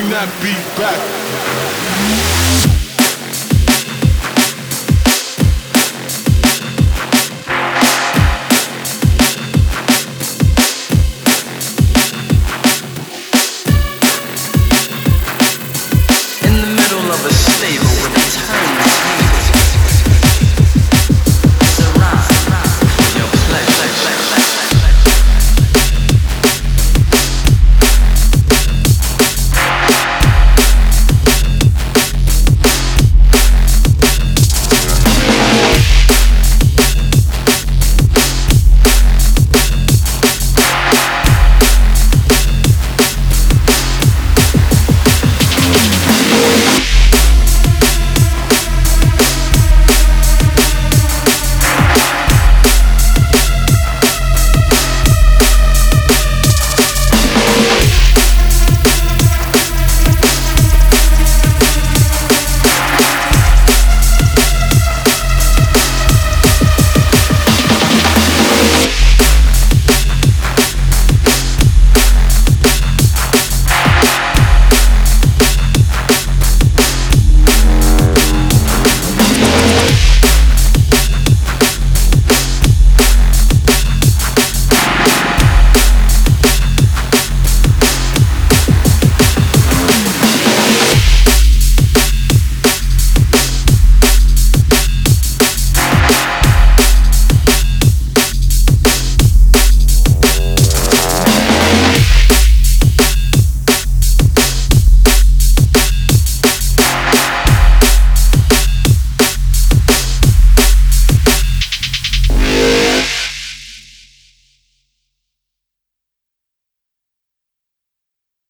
bring that beat back.